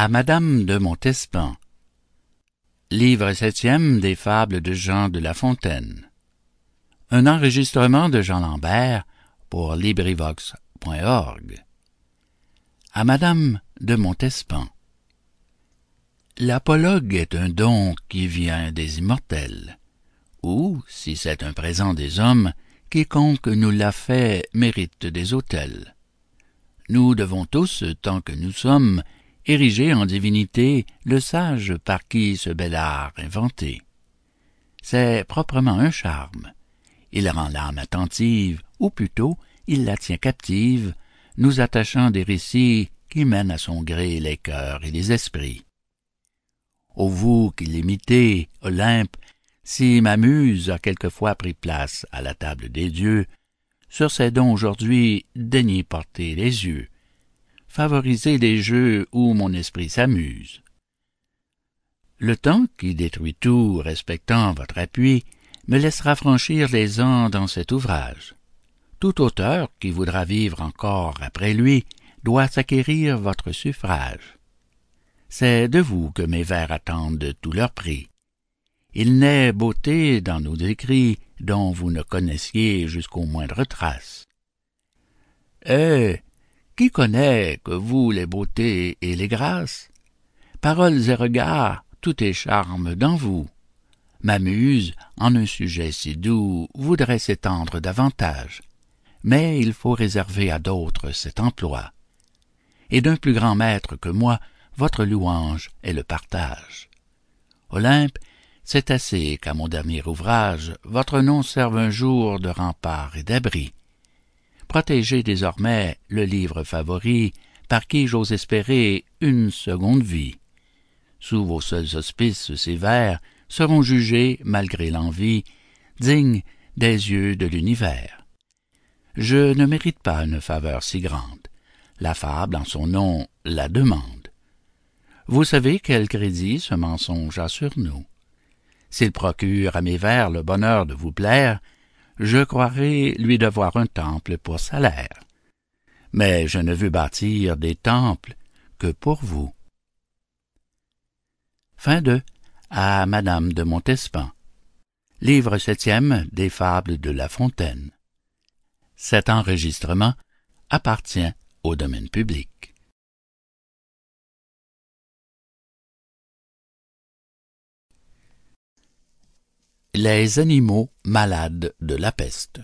À Madame de Montespan. Livre septième des Fables de Jean de La Fontaine. Un enregistrement de Jean Lambert pour LibriVox.org À Madame de Montespan. L'apologue est un don qui vient des immortels, ou, si c'est un présent des hommes, quiconque nous l'a fait mérite des autels. Nous devons tous, tant que nous sommes, ériger en divinité le sage par qui ce bel art inventé. C'est proprement un charme. Il rend l'âme attentive, ou plutôt, il la tient captive, nous attachant des récits qui mènent à son gré les cœurs et les esprits. Ô vous qui l'imitez, Olympe, si ma muse a quelquefois pris place à la table des dieux, sur ces dons aujourd'hui daignez porter les yeux, favoriser les jeux où mon esprit s'amuse. Le temps qui détruit tout respectant votre appui me laissera franchir les ans dans cet ouvrage. Tout auteur qui voudra vivre encore après lui doit s'acquérir votre suffrage. C'est de vous que mes vers attendent tout leur prix il n'est beauté dans nos écrits dont vous ne connaissiez jusqu'aux moindres traces. Eh, qui connaît que vous les beautés et les grâces? Paroles et regards, tout est charme dans vous. Ma muse, en un sujet si doux, voudrait s'étendre davantage, mais il faut réserver à d'autres cet emploi. Et d'un plus grand maître que moi, votre louange est le partage. Olympe, c'est assez qu'à mon dernier ouvrage, votre nom serve un jour de rempart et d'abri. Protégez désormais le livre favori, par qui j'ose espérer une seconde vie. Sous vos seuls auspices ces vers seront jugés, malgré l'envie, dignes des yeux de l'univers. Je ne mérite pas une faveur si grande. La fable en son nom la demande. Vous savez quel crédit ce mensonge a sur nous. S'il procure à mes vers le bonheur de vous plaire, je croirai lui devoir un temple pour salaire. Mais je ne veux bâtir des temples que pour vous. Fin de à Madame de Montespan. Livre septième des Fables de La Fontaine. Cet enregistrement appartient au domaine public. Les animaux malades de la peste.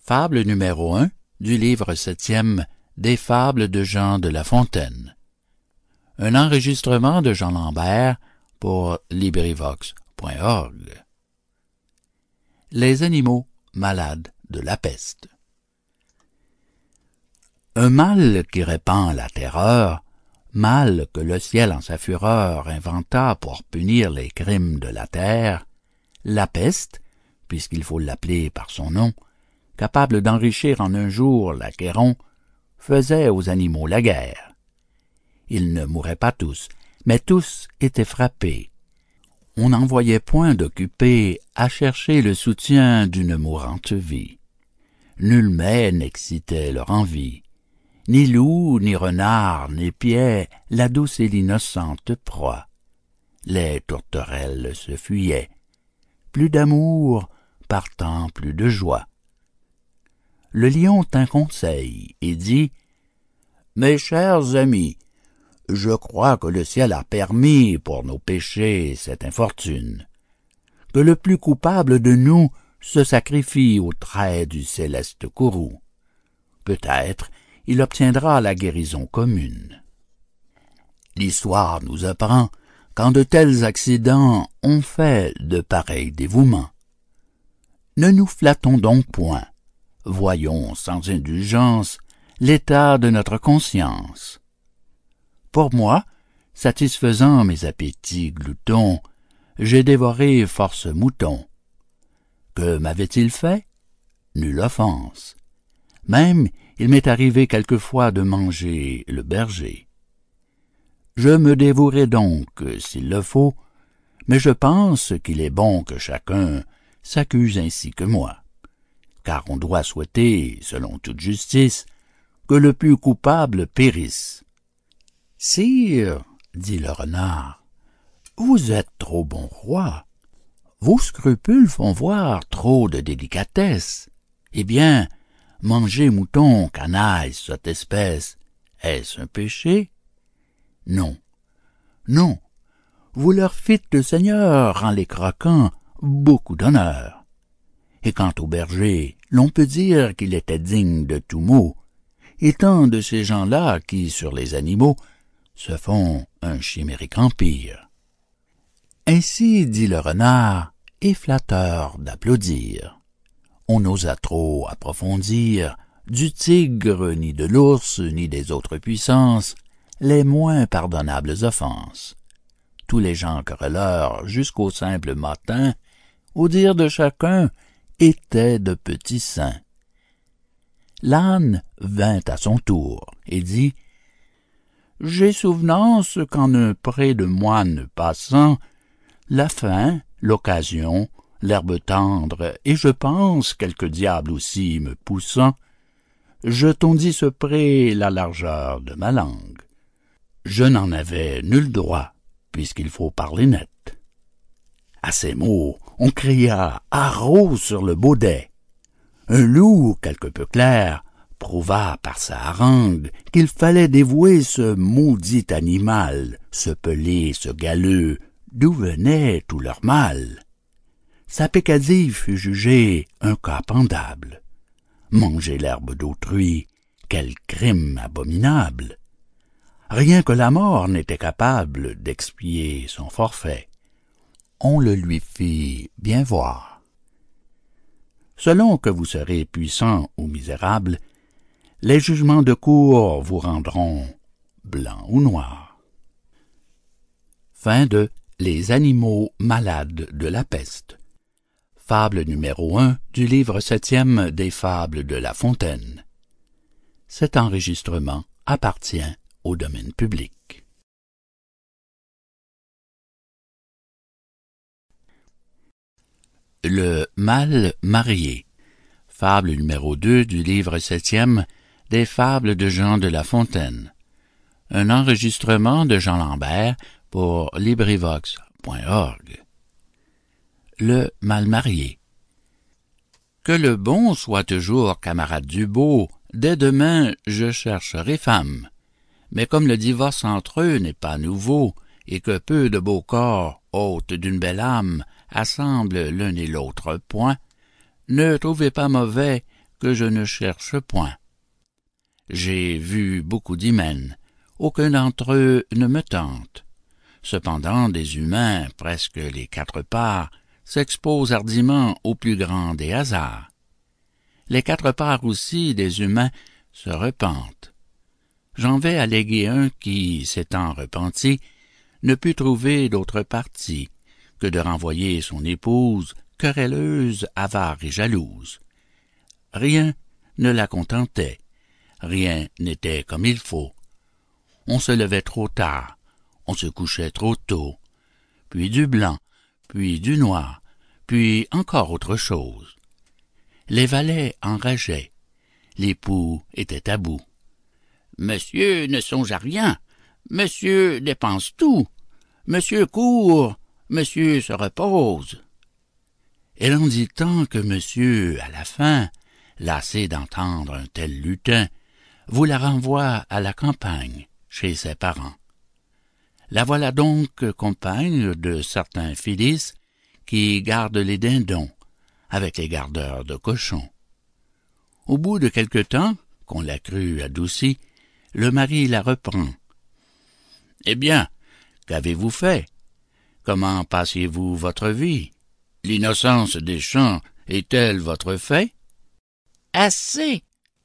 Fable numéro un du livre septième des Fables de Jean de La Fontaine. Un enregistrement de Jean Lambert pour LibriVox.org. Les animaux malades de la peste. Un mal qui répand la terreur, mal que le ciel en sa fureur inventa pour punir les crimes de la terre, la peste, puisqu'il faut l'appeler par son nom, capable d'enrichir en un jour l'acquéron, faisait aux animaux la guerre. Ils ne mouraient pas tous, mais tous étaient frappés. On n'en voyait point d'occupés à chercher le soutien d'une mourante vie. Nul mets n'excitait leur envie. Ni loup, ni renard, ni piais, la douce et l'innocente proie. Les tourterelles se fuyaient, plus d'amour, partant plus de joie. Le lion tint conseil et dit Mes chers amis, je crois que le ciel a permis pour nos péchés cette infortune, que le plus coupable de nous se sacrifie au trait du céleste courroux. Peut-être il obtiendra la guérison commune. L'histoire nous apprend quand de tels accidents ont fait de pareils dévouements. Ne nous flattons donc point, voyons sans indulgence l'état de notre conscience. Pour moi, satisfaisant mes appétits gloutons, j'ai dévoré force moutons. Que m'avait-il fait? Nulle offense. Même il m'est arrivé quelquefois de manger le berger. Je me dévouerai donc, s'il le faut, mais je pense qu'il est bon que chacun s'accuse ainsi que moi, car on doit souhaiter, selon toute justice, que le plus coupable périsse. Sire, dit le renard, vous êtes trop bon roi. Vos scrupules font voir trop de délicatesse. Eh bien, manger mouton, canaille, cette espèce, est-ce un péché? Non, non, vous leur fîtes, Seigneur, en les croquant, beaucoup d'honneur. Et quant au berger, l'on peut dire qu'il était digne de tout mot, étant de ces gens-là qui, sur les animaux, se font un chimérique empire. Ainsi dit le renard, et flatteur d'applaudir. On n'osa trop approfondir du tigre, ni de l'ours, ni des autres puissances, les moins pardonnables offenses. Tous les gens querelleurs, jusqu'au simple matin, au dire de chacun, étaient de petits saints. L'âne vint à son tour et dit J'ai souvenance qu'en un pré de moine passant, la faim, l'occasion, l'herbe tendre, et je pense quelque diable aussi me poussant, je tondis ce pré la largeur de ma langue. Je n'en avais nul droit, puisqu'il faut parler net. À ces mots, on cria haro sur le baudet. Un loup, quelque peu clair, prouva par sa harangue qu'il fallait dévouer ce maudit animal, ce pelé, ce galeux, d'où venait tout leur mal. Sa pécadille fut jugée un cas pendable. Manger l'herbe d'autrui, quel crime abominable! Rien que la mort n'était capable d'expier son forfait. On le lui fit bien voir. Selon que vous serez puissant ou misérable, les jugements de cour vous rendront blanc ou noir. Fin de Les animaux malades de la peste. Fable numéro un du livre septième des Fables de La Fontaine. Cet enregistrement appartient au domaine public. Le mal marié. Fable numéro 2 du livre septième des Fables de Jean de La Fontaine. Un enregistrement de Jean Lambert pour LibriVox.org. Le mal marié. Que le bon soit toujours camarade du beau, dès demain je chercherai femme mais comme le divorce entre eux n'est pas nouveau, et que peu de beaux corps, hôtes d'une belle âme, assemblent l'un et l'autre point, ne trouvez pas mauvais que je ne cherche point. J'ai vu beaucoup d'hymens, aucun d'entre eux ne me tente. Cependant des humains, presque les quatre parts, s'exposent hardiment au plus grand des hasards. Les quatre parts aussi des humains se repentent j'en vais alléguer un qui, s'étant repenti, ne put trouver d'autre parti que de renvoyer son épouse querelleuse, avare et jalouse. Rien ne la contentait, rien n'était comme il faut. On se levait trop tard, on se couchait trop tôt, puis du blanc, puis du noir, puis encore autre chose. Les valets enrageaient, l'époux était à bout. Monsieur ne songe à rien. Monsieur dépense tout. Monsieur court. Monsieur se repose. Elle en dit tant que monsieur, à la fin, lassé d'entendre un tel lutin, vous la renvoie à la campagne, chez ses parents. La voilà donc compagne de certains Phyllis qui gardent les dindons avec les gardeurs de cochons. Au bout de quelque temps, qu'on l'a cru adoucie, le mari la reprend. Eh bien, qu'avez-vous fait? Comment passiez-vous votre vie? L'innocence des champs est-elle votre fait? Assez,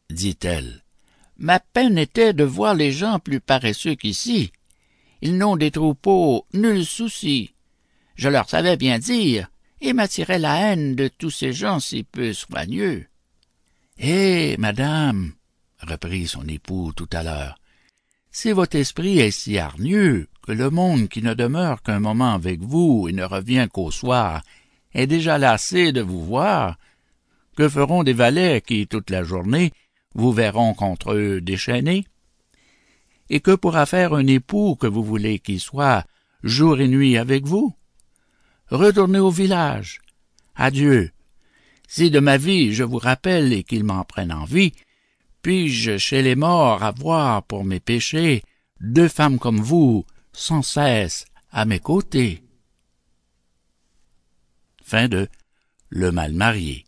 dit-elle. Ma peine était de voir les gens plus paresseux qu'ici. Ils n'ont des troupeaux nul souci. Je leur savais bien dire, et m'attirais la haine de tous ces gens si peu soigneux. Eh, madame, reprit son époux tout à l'heure, si votre esprit est si hargneux que le monde qui ne demeure qu'un moment avec vous et ne revient qu'au soir est déjà lassé de vous voir, que feront des valets qui, toute la journée, vous verront contre eux déchaînés? et que pourra faire un époux que vous voulez qu'il soit jour et nuit avec vous? Retournez au village. Adieu. Si de ma vie je vous rappelle et qu'il m'en prenne envie, puis-je chez les morts avoir pour mes péchés deux femmes comme vous, sans cesse à mes côtés? Fin de Le mal marié.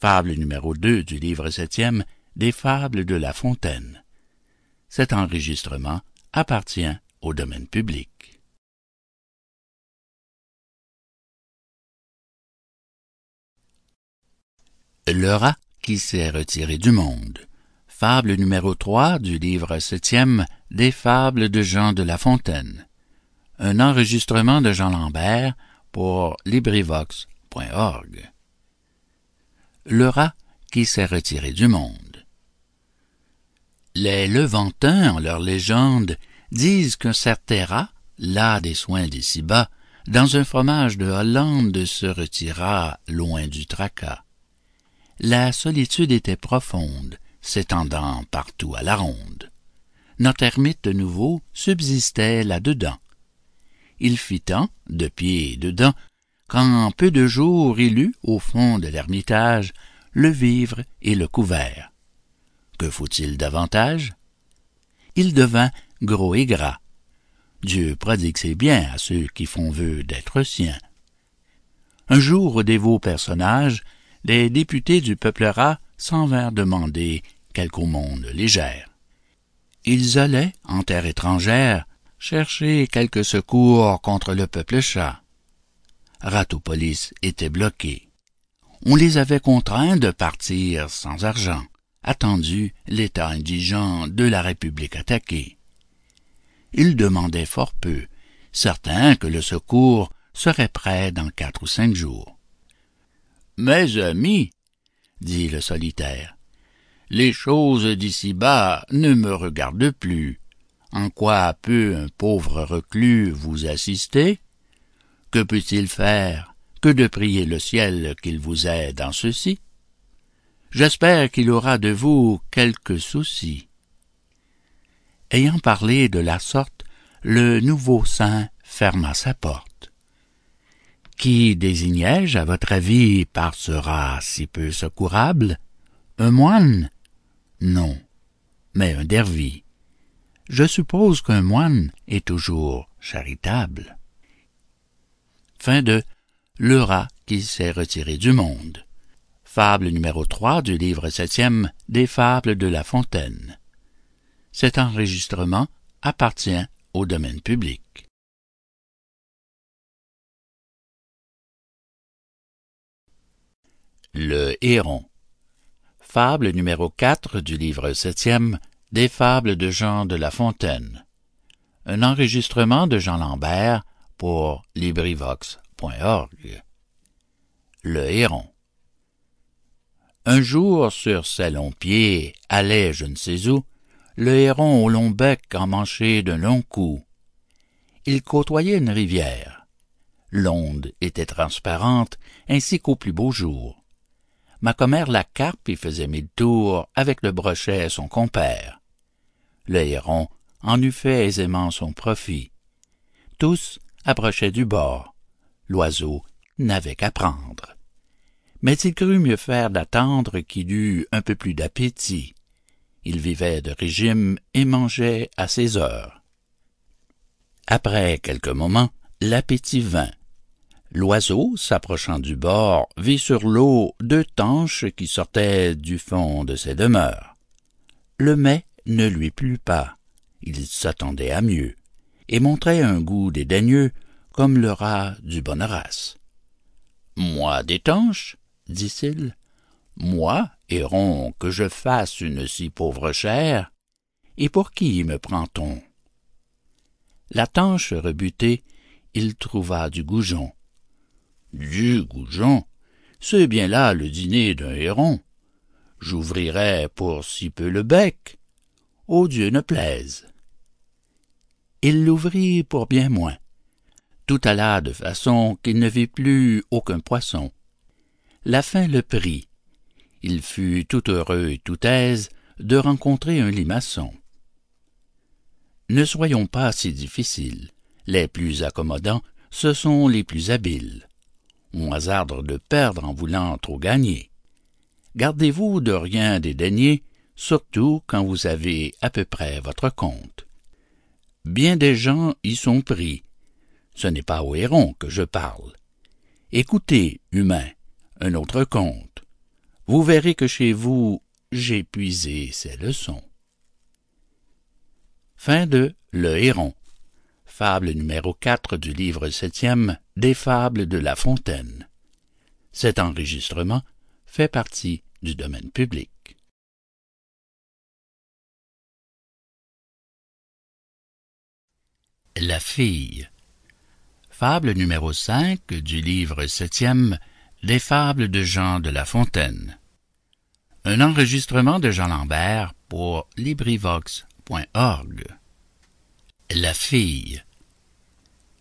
Fable numéro 2 du livre septième des Fables de La Fontaine. Cet enregistrement appartient au domaine public. Le rat qui s'est retiré du monde. Fable numéro 3 du livre septième des Fables de Jean de La Fontaine. Un enregistrement de Jean Lambert pour LibriVox.org. Le rat qui s'est retiré du monde. Les Levantins, en leur légende, disent qu'un certain rat, là des soins d'ici-bas, dans un fromage de Hollande se retira loin du tracas. La solitude était profonde, s'étendant partout à la ronde. Notre ermite nouveau subsistait là-dedans. Il fit tant, de pied et dedans, qu'en peu de jours il eut, au fond de l'ermitage, le vivre et le couvert. Que faut-il davantage? Il devint gros et gras. Dieu prodigue ses biens à ceux qui font vœu d'être siens. Un jour, au dévot personnage, les députés du peuple rat s'en vinrent demander quelque aumône légère. Ils allaient, en terre étrangère, chercher quelque secours contre le peuple chat. Ratopolis était bloqué. On les avait contraints de partir sans argent, attendu l'état indigent de la République attaquée. Ils demandaient fort peu, certains que le secours serait prêt dans quatre ou cinq jours. Mes amis, dit le solitaire, les choses d'ici-bas ne me regardent plus. En quoi peut un pauvre reclus vous assister? Que peut-il faire que de prier le ciel qu'il vous aide en ceci? J'espère qu'il aura de vous quelques soucis. Ayant parlé de la sorte, le nouveau saint ferma sa porte. Qui désignai-je, à votre avis, par ce rat si peu secourable? Un moine? Non, mais un dervis. Je suppose qu'un moine est toujours charitable. Fin de Le rat qui s'est retiré du monde. Fable numéro 3 du livre septième des Fables de La Fontaine. Cet enregistrement appartient au domaine public. Le Héron. Fable numéro 4 du livre septième des Fables de Jean de La Fontaine. Un enregistrement de Jean Lambert pour LibriVox.org. Le Héron. Un jour, sur ses longs pieds, allait je ne sais où, le héron au long bec emmanché d'un long cou. Il côtoyait une rivière. L'onde était transparente, ainsi qu'au plus beau jour ma commère la carpe y faisait mille tours avec le brochet son compère. Le héron en eût fait aisément son profit. Tous approchaient du bord. L'oiseau n'avait qu'à prendre. Mais il crut mieux faire d'attendre qu'il eût un peu plus d'appétit. Il vivait de régime et mangeait à ses heures. Après quelques moments, l'appétit vint. L'oiseau, s'approchant du bord, vit sur l'eau deux tanches qui sortaient du fond de ses demeures. Le mets ne lui plut pas, il s'attendait à mieux, et montrait un goût dédaigneux comme le rat du race. Moi des tanches, dit-il, moi, héron, que je fasse une si pauvre chair, et pour qui me prend-on? La tanche rebutée, il trouva du goujon, du goujon, c'est bien là le dîner d'un héron. J'ouvrirai pour si peu le bec. Ô Dieu ne plaise. Il l'ouvrit pour bien moins. Tout alla de façon qu'il ne vit plus aucun poisson. La faim le prit. Il fut tout heureux et tout aise de rencontrer un limaçon. ne soyons pas si difficiles. Les plus accommodants, ce sont les plus habiles. On de perdre en voulant trop gagner. Gardez-vous de rien dédaigner, surtout quand vous avez à peu près votre compte. Bien des gens y sont pris. Ce n'est pas au héron que je parle. Écoutez, humain, un autre conte. Vous verrez que chez vous, j'ai puisé ces leçons. Fin de Le. Fable numéro 4 du livre septième des Fables de La Fontaine. Cet enregistrement fait partie du domaine public. La fille. Fable numéro 5 du livre septième des Fables de Jean de La Fontaine. Un enregistrement de Jean Lambert pour LibriVox.org. La fille.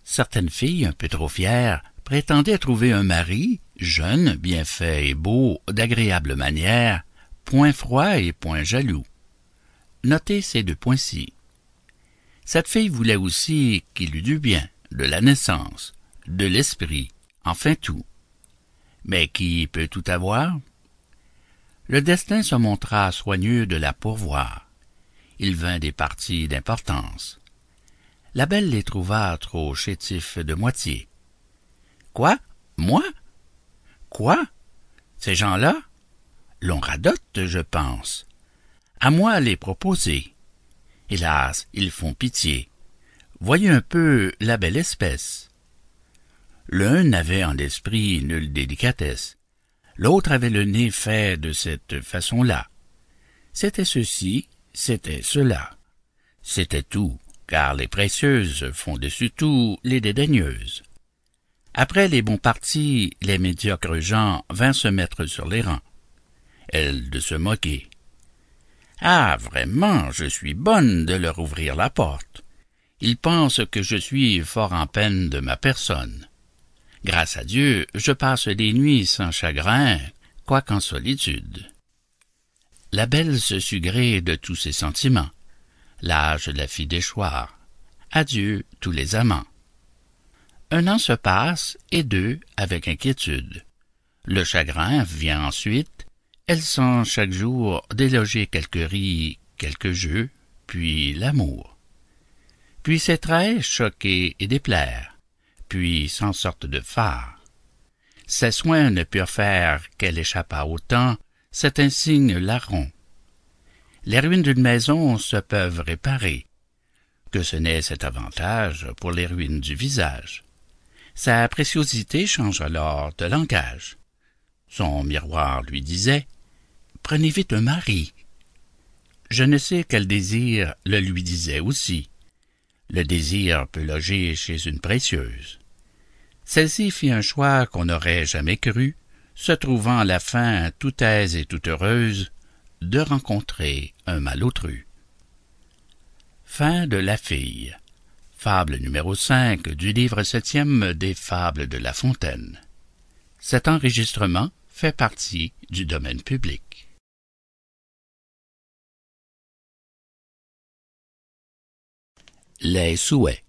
Certaines filles, un peu trop fières, prétendaient trouver un mari, jeune, bien fait et beau, d'agréable manière, point froid et point jaloux. Notez ces deux points-ci. Cette fille voulait aussi qu'il eût du bien, de la naissance, de l'esprit, enfin tout. Mais qui peut tout avoir? Le destin se montra soigneux de la pourvoir. Il vint des parties d'importance. La belle les trouva trop chétifs de moitié. Quoi? Moi? Quoi? Ces gens-là? L'on radote, je pense. À moi les proposer. Hélas, ils font pitié. Voyez un peu la belle espèce. L'un n'avait en l'esprit nulle délicatesse. L'autre avait le nez fait de cette façon-là. C'était ceci, c'était cela. C'était tout, car les précieuses font dessus tout les dédaigneuses. Après les bons partis, les médiocres gens vinrent se mettre sur les rangs. Elle de se moquer. Ah, vraiment, je suis bonne de leur ouvrir la porte. Ils pensent que je suis fort en peine de ma personne. Grâce à Dieu, je passe des nuits sans chagrin, quoiqu'en solitude. La belle se sut gré de tous ses sentiments. L'âge la fit déchoir. Adieu tous les amants. Un an se passe, et deux avec inquiétude. Le chagrin vient ensuite. Elle sent chaque jour déloger quelques ris, quelques jeux, puis l'amour. Puis ses traits choquer et déplaire puis sans sorte de phare. Ses soins ne purent faire qu'elle échappât au temps, cet insigne larron. Les ruines d'une maison se peuvent réparer. Que ce n'est cet avantage pour les ruines du visage. Sa préciosité change alors de langage. Son miroir lui disait Prenez vite un mari. Je ne sais quel désir le lui disait aussi. Le désir peut loger chez une précieuse. Celle-ci fit un choix qu'on n'aurait jamais cru, se trouvant à la fin tout aise et toute heureuse de rencontrer un malotru. Fin de la fille. Fable numéro 5 du livre septième des Fables de La Fontaine. Cet enregistrement fait partie du domaine public. Les souhaits.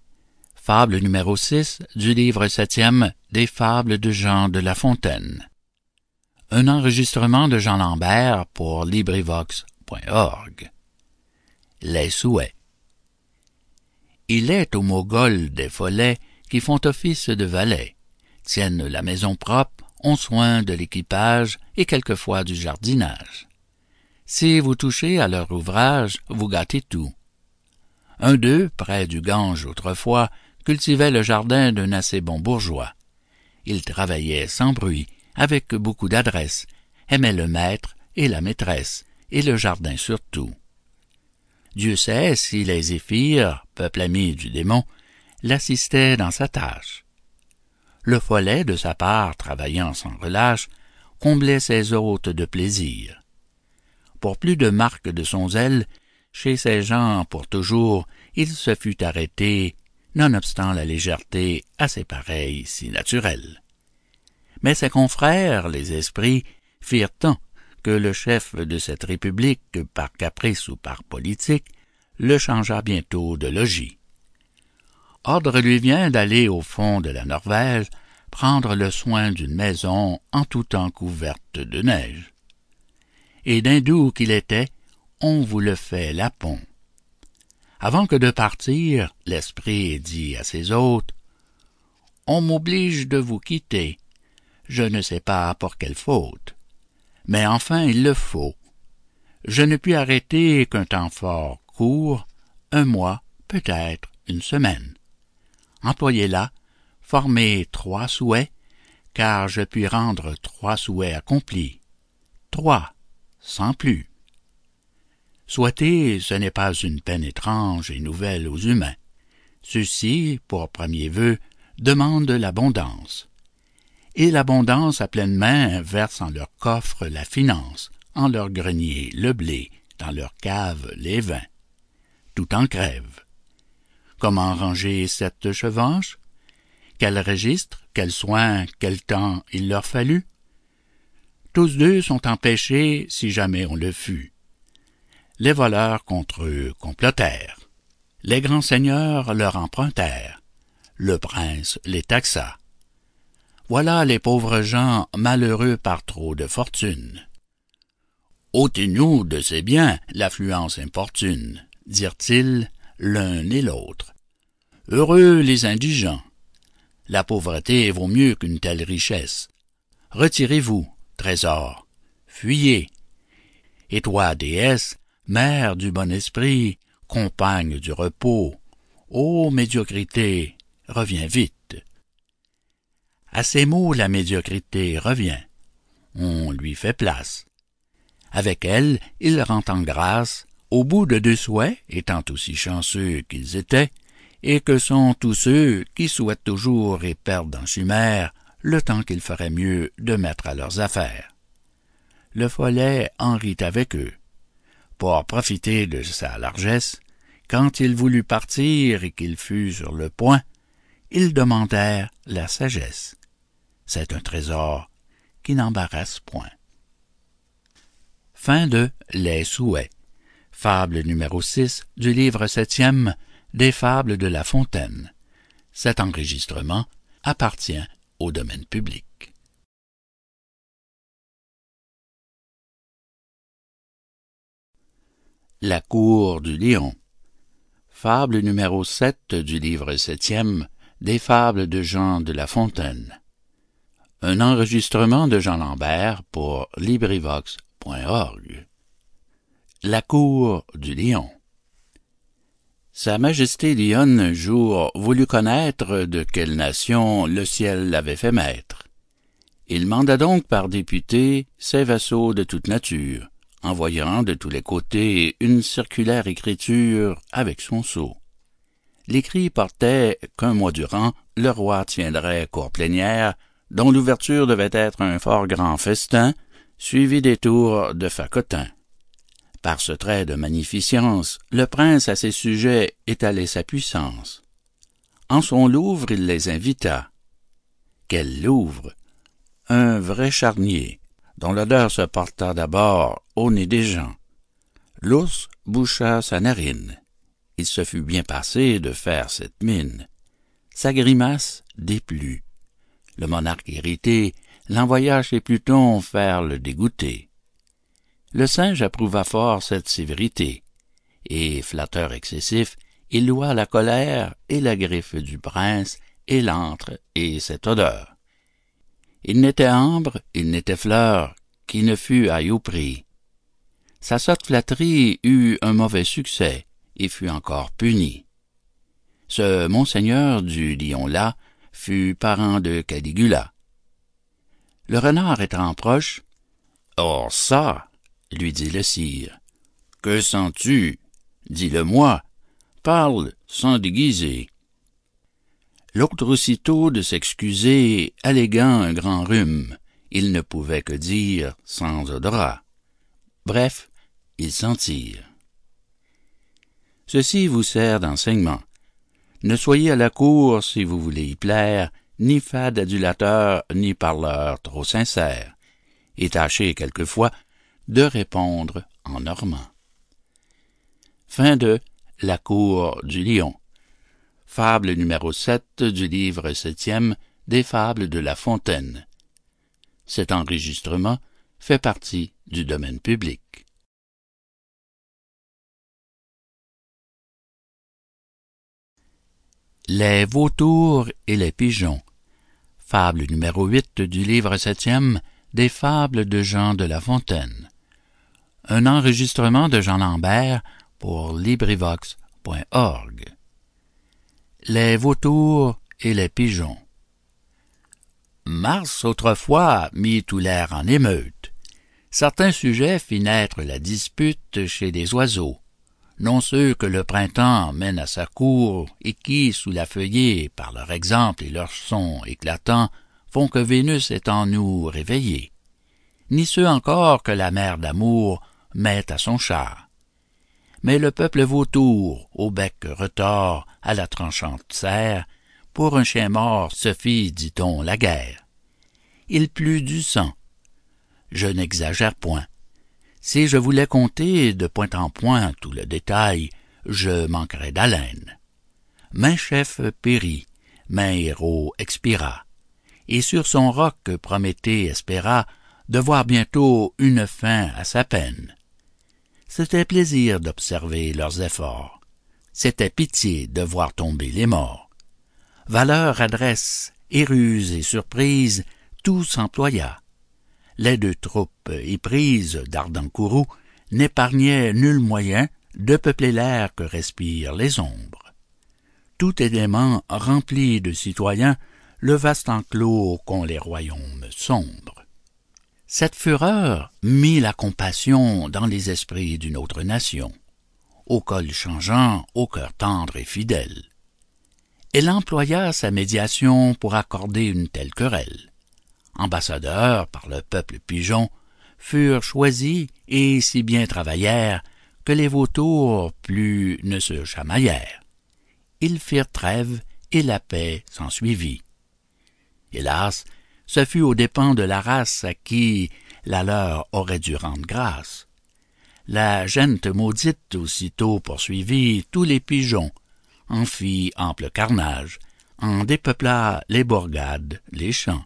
Fable numéro 6 du livre septième des Fables de Jean de La Fontaine. Un enregistrement de Jean Lambert pour LibriVox.org. Les souhaits. Il est aux Mogols des follets qui font office de valets, tiennent la maison propre, ont soin de l'équipage et quelquefois du jardinage. Si vous touchez à leur ouvrage, vous gâtez tout. Un d'eux, près du Gange autrefois, cultivait le jardin d'un assez bon bourgeois. Il travaillait sans bruit, avec beaucoup d'adresse, aimait le maître et la maîtresse, et le jardin surtout. Dieu sait si les zéphyrs, peuple ami du démon, l'assistaient dans sa tâche. Le follet, de sa part, travaillant sans relâche, comblait ses hôtes de plaisir. Pour plus de marques de son zèle, chez ces gens pour toujours, il se fut arrêté nonobstant la légèreté assez pareille si naturelle. Mais ses confrères, les esprits, firent tant que le chef de cette république, par caprice ou par politique, le changea bientôt de logis. Ordre lui vient d'aller au fond de la Norvège prendre le soin d'une maison en tout temps couverte de neige. Et d'hindou qu'il était, on vous le fait lapon. Avant que de partir, l'esprit dit à ses hôtes, On m'oblige de vous quitter, je ne sais pas pour quelle faute. Mais enfin il le faut. Je ne puis arrêter qu'un temps fort court, un mois, peut-être une semaine. Employez-la, formez trois souhaits, car je puis rendre trois souhaits accomplis. Trois, sans plus. Souhaiter, ce n'est pas une peine étrange et nouvelle aux humains. Ceux-ci, pour premier vœu, demandent l'abondance et l'abondance à pleine main verse en leur coffre la finance, en leur grenier le blé, dans leur cave les vins. Tout en crève. Comment ranger cette chevanche? Quel registre, quel soin, quel temps il leur fallut? Tous deux sont empêchés si jamais on le fut. Les voleurs contre eux complotèrent. Les grands seigneurs leur empruntèrent. Le prince les taxa. Voilà les pauvres gens malheureux par trop de fortune. ôtez-nous de ces biens l'affluence importune, dirent-ils l'un et l'autre. Heureux les indigents. La pauvreté vaut mieux qu'une telle richesse. Retirez-vous, trésor, fuyez. Et toi, déesse, mère du bon esprit, compagne du repos, ô médiocrité, reviens vite. À ces mots la médiocrité revient. On lui fait place. Avec elle, il rend en grâce, au bout de deux souhaits, étant aussi chanceux qu'ils étaient, et que sont tous ceux qui souhaitent toujours et perdent en chimère le temps qu'il ferait mieux de mettre à leurs affaires. Le follet en rit avec eux. Pour profiter de sa largesse, quand il voulut partir et qu'il fut sur le point, ils demandèrent la sagesse c'est un trésor qui n'embarrasse point. Fin de Les Souhaits. Fable numéro 6 du livre septième des Fables de La Fontaine. Cet enregistrement appartient au domaine public. La cour du lion. Fable numéro 7 du livre septième des Fables de Jean de La Fontaine. De Jean Lambert pour LibriVox.org. La cour du lion. Sa Majesté Lionne un jour voulut connaître de quelle nation le ciel l'avait fait maître. Il manda donc par député ses vassaux de toute nature, envoyant de tous les côtés une circulaire écriture avec son sceau. L'écrit portait qu'un mois durant, le roi tiendrait cour plénière dont l'ouverture devait être un fort grand festin, suivi des tours de facotin. Par ce trait de magnificence, le prince à ses sujets étalait sa puissance. En son Louvre, il les invita. Quel Louvre! Un vrai charnier, dont l'odeur se porta d'abord au nez des gens. L'ours boucha sa narine. Il se fut bien passé de faire cette mine. Sa grimace déplut le monarque irrité l'envoya chez Pluton faire le dégoûter. Le singe approuva fort cette sévérité, et, flatteur excessif, il loua la colère et la griffe du prince, et l'antre et cette odeur. Il n'était ambre, il n'était fleur, qui ne fût à au prix. Sa sotte flatterie eut un mauvais succès, et fut encore punie. Ce monseigneur du lion-là fut parent de Caligula. Le renard étant proche, Or ça, lui dit le sire. Que sens-tu? Dis-le-moi. Parle sans déguiser. L'autre aussitôt de s'excuser, alléguant un grand rhume, il ne pouvait que dire sans odorat. Bref, il s'en tire. Ceci vous sert d'enseignement. Ne soyez à la cour, si vous voulez y plaire, ni fade adulateur, ni parleur trop sincère, et tâchez quelquefois de répondre en normand. Fin de La cour du lion. Fable numéro 7 du livre septième des Fables de La Fontaine. Cet enregistrement fait partie du domaine public. Les vautours et les pigeons. Fable numéro 8 du livre septième des Fables de Jean de La Fontaine. Un enregistrement de Jean Lambert pour LibriVox.org. Les vautours et les pigeons. Mars autrefois mit tout l'air en émeute. Certains sujets fit naître la dispute chez les oiseaux non ceux que le printemps mène à sa cour et qui, sous la feuillée, par leur exemple et leur son éclatants, font que Vénus est en nous réveillée, ni ceux encore que la mère d'amour met à son char. Mais le peuple vautour, au bec retors, à la tranchante serre, pour un chien mort se fit, dit-on, la guerre. Il plut du sang. Je n'exagère point. Si je voulais compter de point en point tout le détail, je manquerais d'haleine. Main chef périt, main héros expira, et sur son roc Prométhée espéra de voir bientôt une fin à sa peine. C'était plaisir d'observer leurs efforts, c'était pitié de voir tomber les morts. Valeur, adresse, et et surprise, tout s'employa les deux troupes éprises d'ardents courroux n'épargnaient nul moyen de peupler l'air que respirent les ombres. Tout élément rempli de citoyens le vaste enclos qu'ont les royaumes sombres. Cette fureur mit la compassion dans les esprits d'une autre nation, au col changeant, au cœur tendre et fidèle. Elle employa sa médiation pour accorder une telle querelle ambassadeurs par le peuple pigeon, furent choisis et si bien travaillèrent que les vautours plus ne se chamaillèrent. Ils firent trêve et la paix s'ensuivit. Hélas, ce fut aux dépens de la race à qui la leur aurait dû rendre grâce. La gente maudite aussitôt poursuivit tous les pigeons, en fit ample carnage, en dépeupla les bourgades, les champs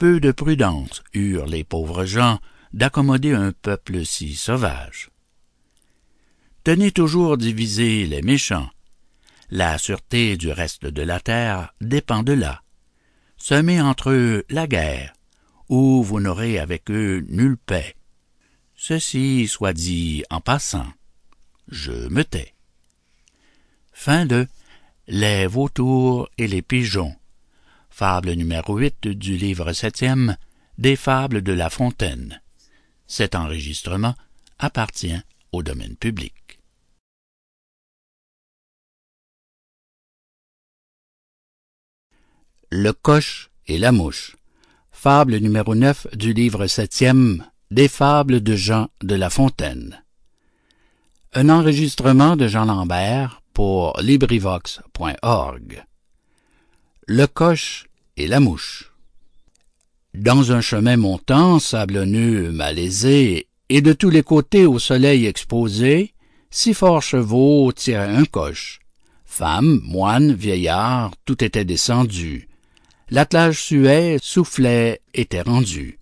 peu de prudence eurent les pauvres gens d'accommoder un peuple si sauvage. Tenez toujours divisés les méchants. La sûreté du reste de la terre dépend de là. Semez entre eux la guerre, ou vous n'aurez avec eux nulle paix. Ceci soit dit en passant. Je me tais. Les vautours et les pigeons Fable numéro 8 du livre septième des Fables de La Fontaine. Cet enregistrement appartient au domaine public. Le coche et la mouche. Fable numéro 9 du livre septième des Fables de Jean de La Fontaine. Un enregistrement de Jean Lambert pour LibriVox.org. Le coche et la mouche. Dans un chemin montant, sablonneux, malaisé, et de tous les côtés au soleil exposé, six forts chevaux tiraient un coche. Femmes, moines, vieillards, tout était descendu. L'attelage suait, soufflait, était rendu.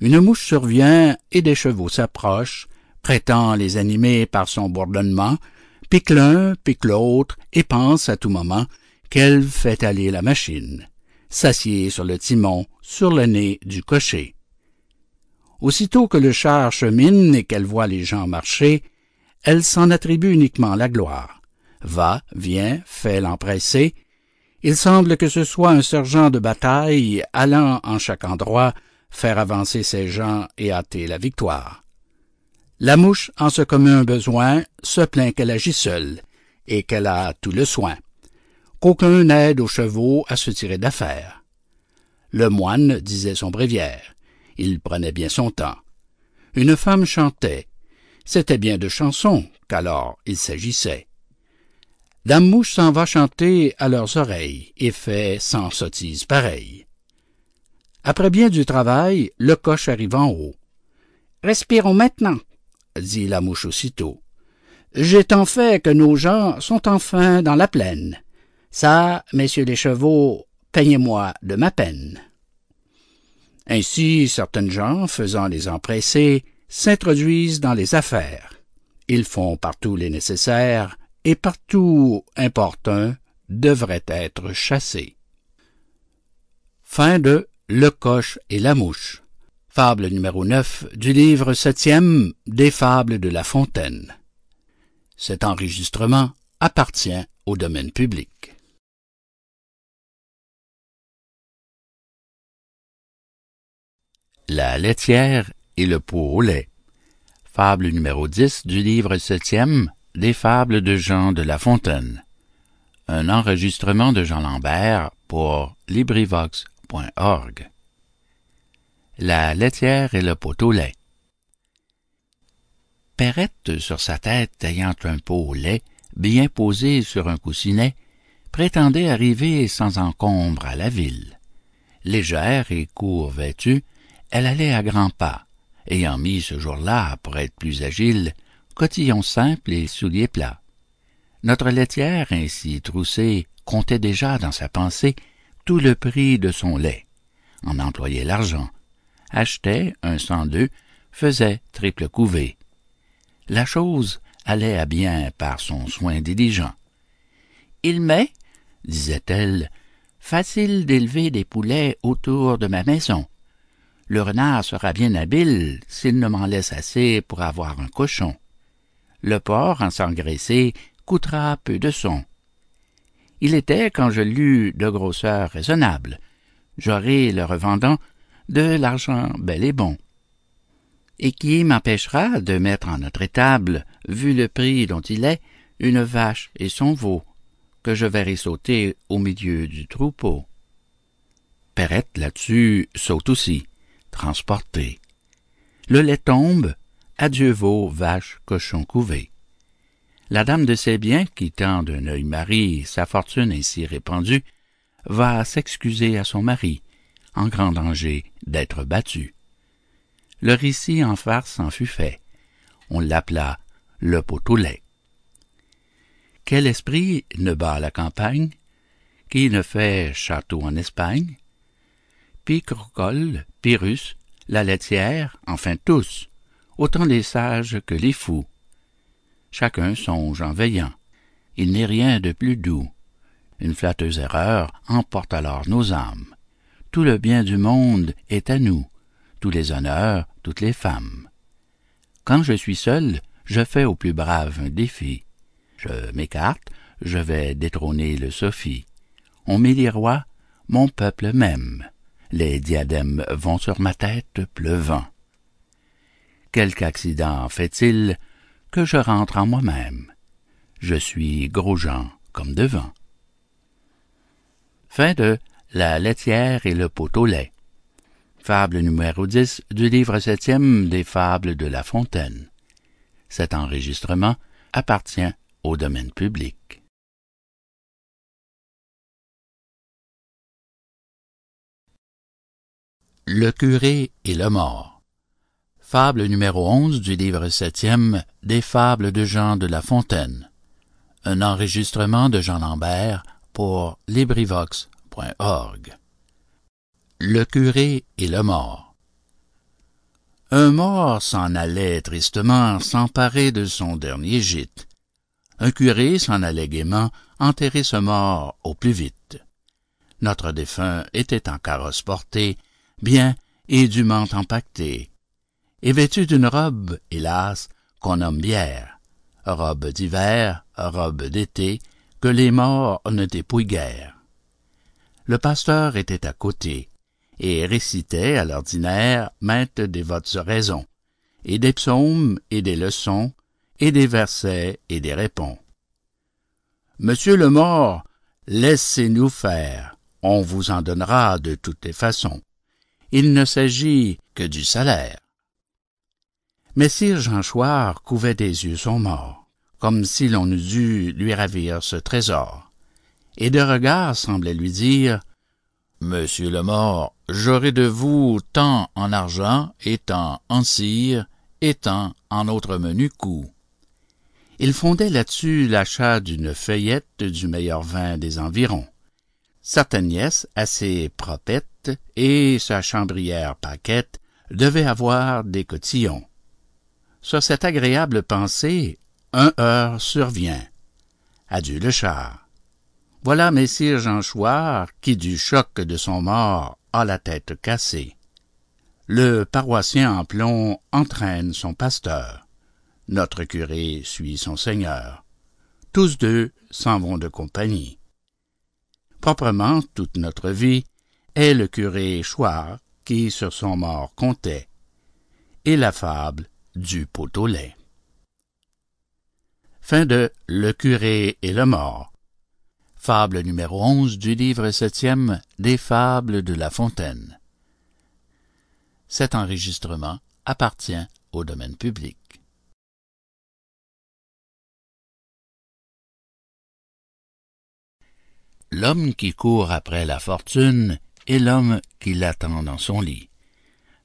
Une mouche survient et des chevaux s'approchent, prétend les animer par son bourdonnement, pique l'un, pique l'autre, et pense à tout moment qu'elle fait aller la machine s'assied sur le timon, sur le nez du cocher. Aussitôt que le char chemine et qu'elle voit les gens marcher, elle s'en attribue uniquement la gloire. Va, vient, fait l'empresser. Il semble que ce soit un sergent de bataille allant en chaque endroit faire avancer ses gens et hâter la victoire. La mouche, en ce commun besoin, se plaint qu'elle agit seule et qu'elle a tout le soin qu'aucun n'aide aux chevaux à se tirer d'affaire. Le moine disait son bréviaire. Il prenait bien son temps. Une femme chantait. C'était bien de chansons qu'alors il s'agissait. Dame Mouche s'en va chanter à leurs oreilles et fait sans sottise pareille. Après bien du travail, le coche arrive en haut. Respirons maintenant, dit la mouche aussitôt. j'ai tant fait que nos gens sont enfin dans la plaine. Ça, messieurs les chevaux, peignez-moi de ma peine. Ainsi, certaines gens, faisant les empressés, s'introduisent dans les affaires. Ils font partout les nécessaires, et partout importun devraient être chassés. Fin de Le coche et la mouche. Fable numéro 9 du livre septième des Fables de La Fontaine. Cet enregistrement appartient au domaine public. La laitière et le pot au lait. Fable numéro 10 du livre septième des Fables de Jean de La Fontaine. Un enregistrement de Jean Lambert pour LibriVox.org. La laitière et le pot au lait. Perrette, sur sa tête ayant un pot au lait, bien posé sur un coussinet, prétendait arriver sans encombre à la ville. Légère et court vêtue, elle allait à grands pas, ayant mis ce jour-là, pour être plus agile, cotillon simple et souliers plats. Notre laitière, ainsi troussée, comptait déjà dans sa pensée tout le prix de son lait, en employait l'argent, achetait un cent deux, faisait triple couvée, la chose allait à bien par son soin diligent. Il m'est, disait-elle, facile d'élever des poulets autour de ma maison. Le renard sera bien habile s'il ne m'en laisse assez pour avoir un cochon. Le porc, en s'engraisser, coûtera peu de son. Il était, quand je l'eus de grosseur raisonnable. J'aurai, le revendant, de l'argent bel et bon et qui m'empêchera de mettre en notre étable, vu le prix dont il est, une vache et son veau, que je verrai sauter au milieu du troupeau? Perrette là-dessus saute aussi, transportée. Le lait tombe, adieu veau, vache, cochon couvé. La dame de ses biens, quittant d'un œil mari sa fortune ainsi répandue, va s'excuser à son mari, en grand danger d'être battue. Le récit en farce en fut fait. On l'appela le pot au lait. Quel esprit ne bat la campagne? Qui ne fait château en Espagne? Picrocole, Pyrrhus, la laitière, enfin tous, autant les sages que les fous. Chacun songe en veillant. Il n'est rien de plus doux. Une flatteuse erreur emporte alors nos âmes. Tout le bien du monde est à nous tous les honneurs, toutes les femmes. Quand je suis seul, je fais au plus brave un défi. Je m'écarte, je vais détrôner le Sophie. On met les rois, mon peuple m'aime. Les diadèmes vont sur ma tête pleuvant. Quelque accident fait-il que je rentre en moi-même? Je suis gros-jean comme devant. Fin de La laitière et le pot au lait Fable numéro 10 du livre septième des Fables de La Fontaine. Cet enregistrement appartient au domaine public. Le curé et le mort. Fable numéro 11 du livre septième des Fables de Jean de La Fontaine. Un enregistrement de Jean Lambert pour LibriVox.org. Le curé et le mort Un mort s'en allait tristement s'emparer de son dernier gîte. Un curé s'en allait gaiement enterrer ce mort au plus vite. Notre défunt était en carrosse porté, bien et dûment empaqueté, et vêtu d'une robe, hélas, qu'on nomme bière, robe d'hiver, robe d'été, que les morts ne dépouillent guère. Le pasteur était à côté, et récitait à l'ordinaire maintes dévotes oraisons, et des psaumes et des leçons, et des versets et des répons. Monsieur le mort, laissez-nous faire, on vous en donnera de toutes les façons. Il ne s'agit que du salaire. Messire Jean Chouard couvait des yeux son mort, comme si l'on eût dû lui ravir ce trésor, et de regard semblait lui dire Monsieur le mort, j'aurai de vous tant en argent et tant en cire et tant en autres menus coups. Il fondait là-dessus l'achat d'une feuillette du meilleur vin des environs. Certaines nièces, assez propettes, et sa chambrière Paquette devaient avoir des cotillons. Sur cette agréable pensée, un heure survient. Adieu le char. Voilà messire Jean Chouard qui du choc de son mort a la tête cassée. Le paroissien en plomb entraîne son pasteur. Notre curé suit son seigneur. Tous deux s'en vont de compagnie. Proprement, toute notre vie est le curé Chouard qui sur son mort comptait, et la fable du pot au lait. Le curé et le mort. Fable numéro 11 du livre septième des Fables de La Fontaine. L'homme qui court après la fortune et l'homme qui l'attend dans son lit.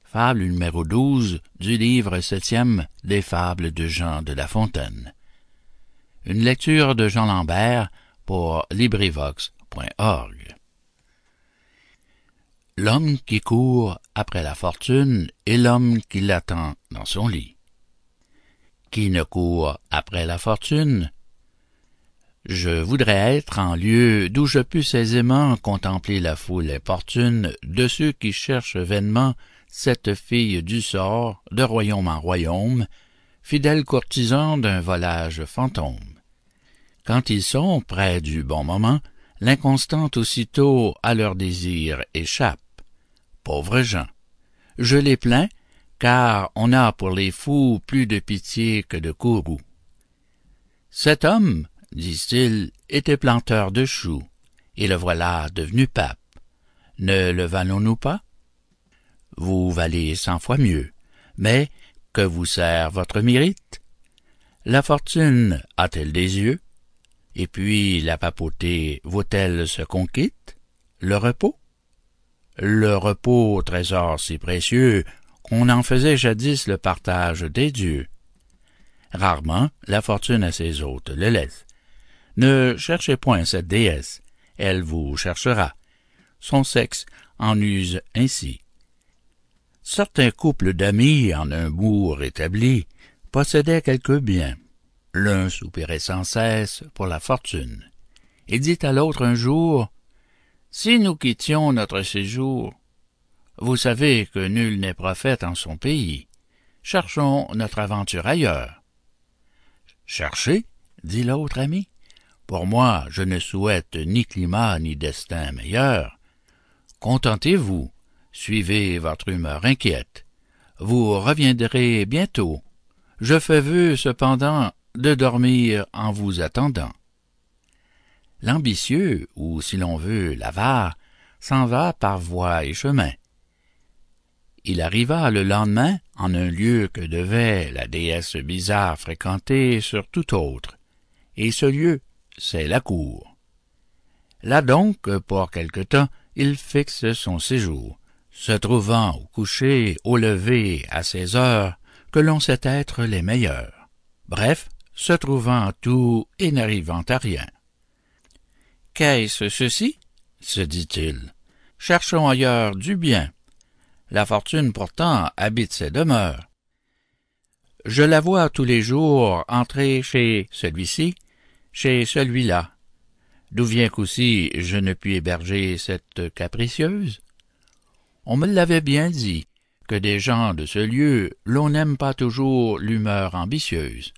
Fable numéro 12 du livre septième des Fables de Jean de La Fontaine. Une lecture de Jean Lambert pour LibriVox.org. L'homme qui court après la fortune et l'homme qui l'attend dans son lit. Qui ne court après la fortune? Je voudrais être en lieu d'où je puisse aisément contempler la foule importune de ceux qui cherchent vainement cette fille du sort de royaume en royaume, fidèle courtisan d'un volage fantôme. Quand ils sont près du bon moment, l'inconstante aussitôt à leur désir échappe. Pauvres gens! Je les plains, car on a pour les fous plus de pitié que de courroux. Cet homme, disent-ils, était planteur de choux, et le voilà devenu pape. Ne le valons-nous pas? Vous valez cent fois mieux, mais que vous sert votre mérite? La fortune a-t-elle des yeux? Et puis la papauté vaut-elle ce qu'on quitte? Le repos? Le repos, trésor si précieux, qu'on en faisait jadis le partage des dieux. Rarement la fortune à ses hôtes le laisse. Ne cherchez point cette déesse, elle vous cherchera. Son sexe en use ainsi. Certains couples d'amis en un bourg établi possédaient quelques biens. L'un soupirait sans cesse pour la fortune. et dit à l'autre un jour, Si nous quittions notre séjour, vous savez que nul n'est prophète en son pays. Cherchons notre aventure ailleurs. Cherchez, dit l'autre ami. Pour moi, je ne souhaite ni climat ni destin meilleur. Contentez-vous, suivez votre humeur inquiète. Vous reviendrez bientôt. Je fais vœu, cependant, de dormir en vous attendant. L'ambitieux, ou si l'on veut l'avare, s'en va par voie et chemin. Il arriva le lendemain en un lieu que devait la déesse bizarre fréquenter sur tout autre, et ce lieu, c'est la cour. Là donc, pour quelque temps, il fixe son séjour, se trouvant au coucher, au lever, à ces heures que l'on sait être les meilleures. Bref, se trouvant tout et n'arrivant à rien. Qu'est-ce ceci? se dit-il. Cherchons ailleurs du bien. La fortune pourtant habite ses demeures. Je la vois tous les jours entrer chez celui-ci, chez celui-là. D'où vient qu'aussi je ne puis héberger cette capricieuse? On me l'avait bien dit, que des gens de ce lieu l'on n'aime pas toujours l'humeur ambitieuse.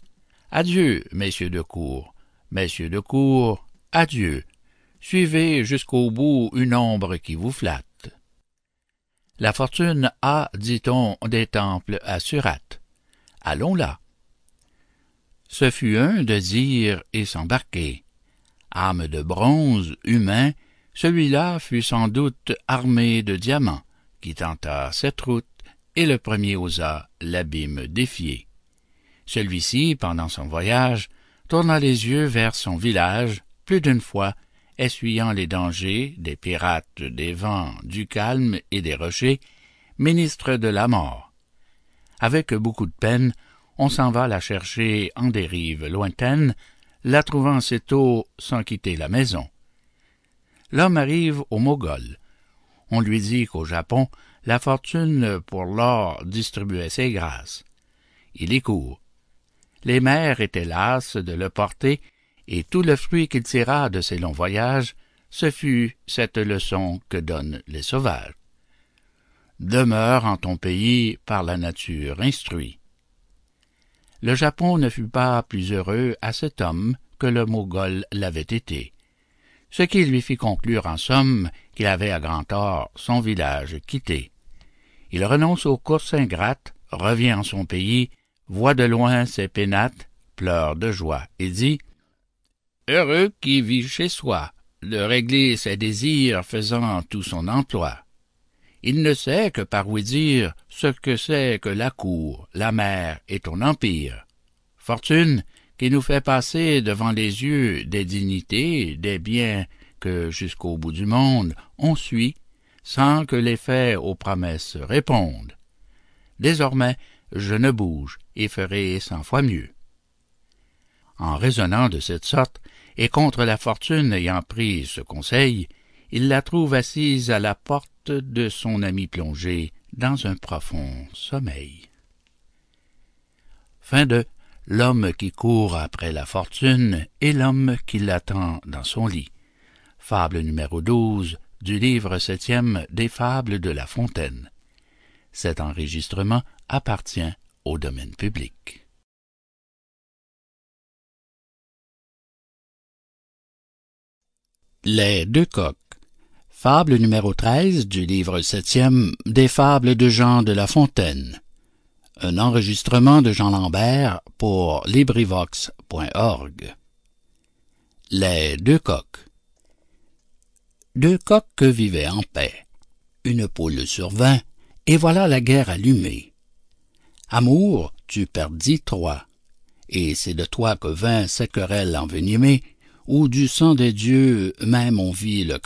Adieu, messieurs de cour, messieurs de cour, adieu. Suivez jusqu'au bout une ombre qui vous flatte. La fortune a, dit-on, des temples à Surate. Allons là. Ce fut un de dire et s'embarquer. Âme de bronze, humain, celui-là fut sans doute armé de diamants, qui tenta cette route, et le premier osa l'abîme défier. Celui-ci, pendant son voyage, tourna les yeux vers son village plus d'une fois, essuyant les dangers des pirates, des vents, du calme et des rochers, ministre de la mort. Avec beaucoup de peine, on s'en va la chercher en des rives lointaines, la trouvant assez tôt sans quitter la maison. L'homme arrive au Mogol. On lui dit qu'au Japon, la fortune pour l'or distribuait ses grâces. Il y court. Les mères étaient lasses de le porter, et tout le fruit qu'il tira de ses longs voyages, ce fut cette leçon que donnent les sauvages. Demeure en ton pays par la nature instruit. Le Japon ne fut pas plus heureux à cet homme que le Mogol l'avait été, ce qui lui fit conclure en somme qu'il avait à grand tort son village quitté. Il renonce aux courses ingrates, revient en son pays, voit de loin ses pénates, pleure de joie et dit Heureux qui vit chez soi, de régler ses désirs faisant tout son emploi. Il ne sait que par oui dire ce que c'est que la cour, la mer et ton empire. Fortune qui nous fait passer devant les yeux des dignités, des biens que jusqu'au bout du monde on suit, sans que les faits aux promesses répondent. Désormais, je ne bouge et ferai cent fois mieux. En raisonnant de cette sorte, et contre la fortune ayant pris ce conseil, il la trouve assise à la porte de son ami plongé dans un profond sommeil. Fin de L'homme qui court après la fortune et l'homme qui l'attend dans son lit. Fable numéro 12 du livre septième des Fables de La Fontaine. Cet enregistrement appartient au domaine public. Les deux coqs. Fable numéro 13 du livre septième des Fables de Jean de La Fontaine. Un enregistrement de Jean Lambert pour LibriVox.org. Les deux coqs. Deux coqs vivaient en paix. Une poule survint, et voilà la guerre allumée. Amour, tu perdis trois, et c'est de toi que vint cette querelle envenimée, où du sang des dieux même on vit le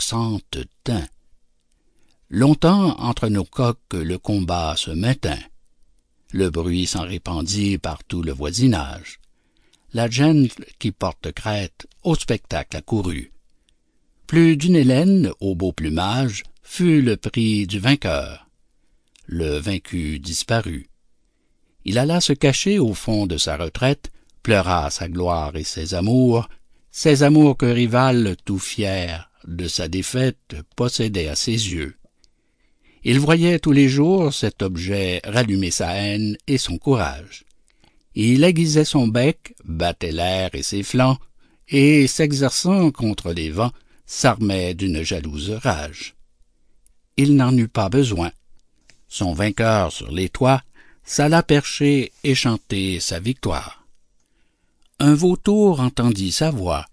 Longtemps entre nos coqs le combat se maintint. Le bruit s'en répandit par tout le voisinage. La gêne qui porte crête au spectacle accourut. Plus d'une hélène au beau plumage fut le prix du vainqueur. Le vaincu disparut. Il alla se cacher au fond de sa retraite, pleura sa gloire et ses amours, ces amours que Rival, tout fier de sa défaite, possédait à ses yeux. Il voyait tous les jours cet objet rallumer sa haine et son courage. Il aiguisait son bec, battait l'air et ses flancs, et, s'exerçant contre les vents, s'armait d'une jalouse rage. Il n'en eut pas besoin. Son vainqueur sur les toits s'alla percher et chanter sa victoire un vautour entendit sa voix.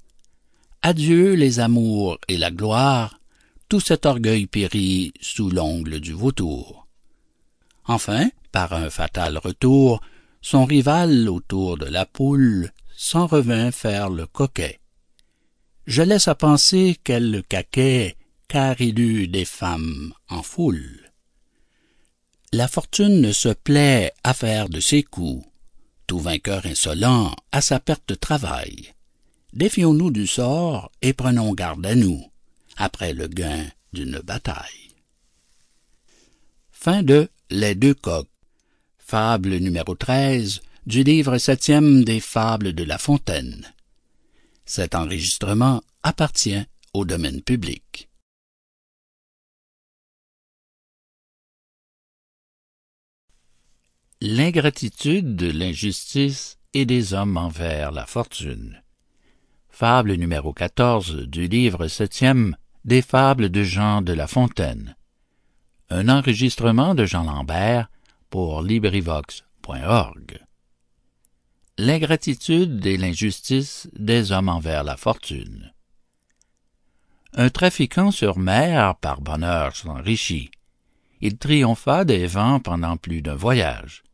Adieu les amours et la gloire, tout cet orgueil périt sous l'ongle du vautour. Enfin, par un fatal retour, son rival autour de la poule s'en revint faire le coquet. Je laisse à penser qu'elle le caquait, car il eut des femmes en foule. La fortune se plaît à faire de ses coups, tout vainqueur insolent à sa perte travaille. Défions-nous du sort et prenons garde à nous, après le gain d'une bataille. Fin de Les deux coqs. Fable numéro 13 du livre septième des Fables de La Fontaine. Cet enregistrement appartient au domaine public. L'ingratitude, l'injustice et des hommes envers la fortune. Fable numéro 14 du livre septième des Fables de Jean de La Fontaine. Un enregistrement de Jean Lambert pour LibriVox.org. L'ingratitude et l'injustice des hommes envers la fortune. Un trafiquant sur mer par bonheur s'enrichit. Il triompha des vents pendant plus d'un voyage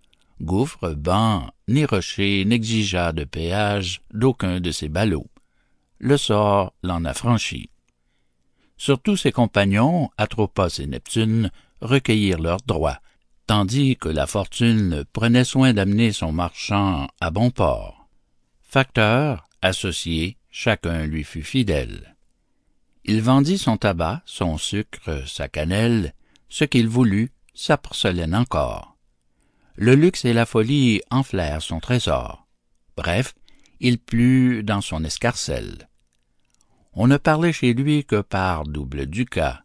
gouffre, banc, ni rocher n'exigea de péage d'aucun de ses ballots. Le sort l'en affranchit. Surtout ses compagnons, Atropos et Neptune, recueillirent leurs droits, tandis que la fortune prenait soin d'amener son marchand à bon port. Facteur, associé, chacun lui fut fidèle. Il vendit son tabac, son sucre, sa cannelle, ce qu'il voulut, sa porcelaine encore. Le luxe et la folie enflèrent son trésor. Bref, il plut dans son escarcelle. On ne parlait chez lui que par double ducat,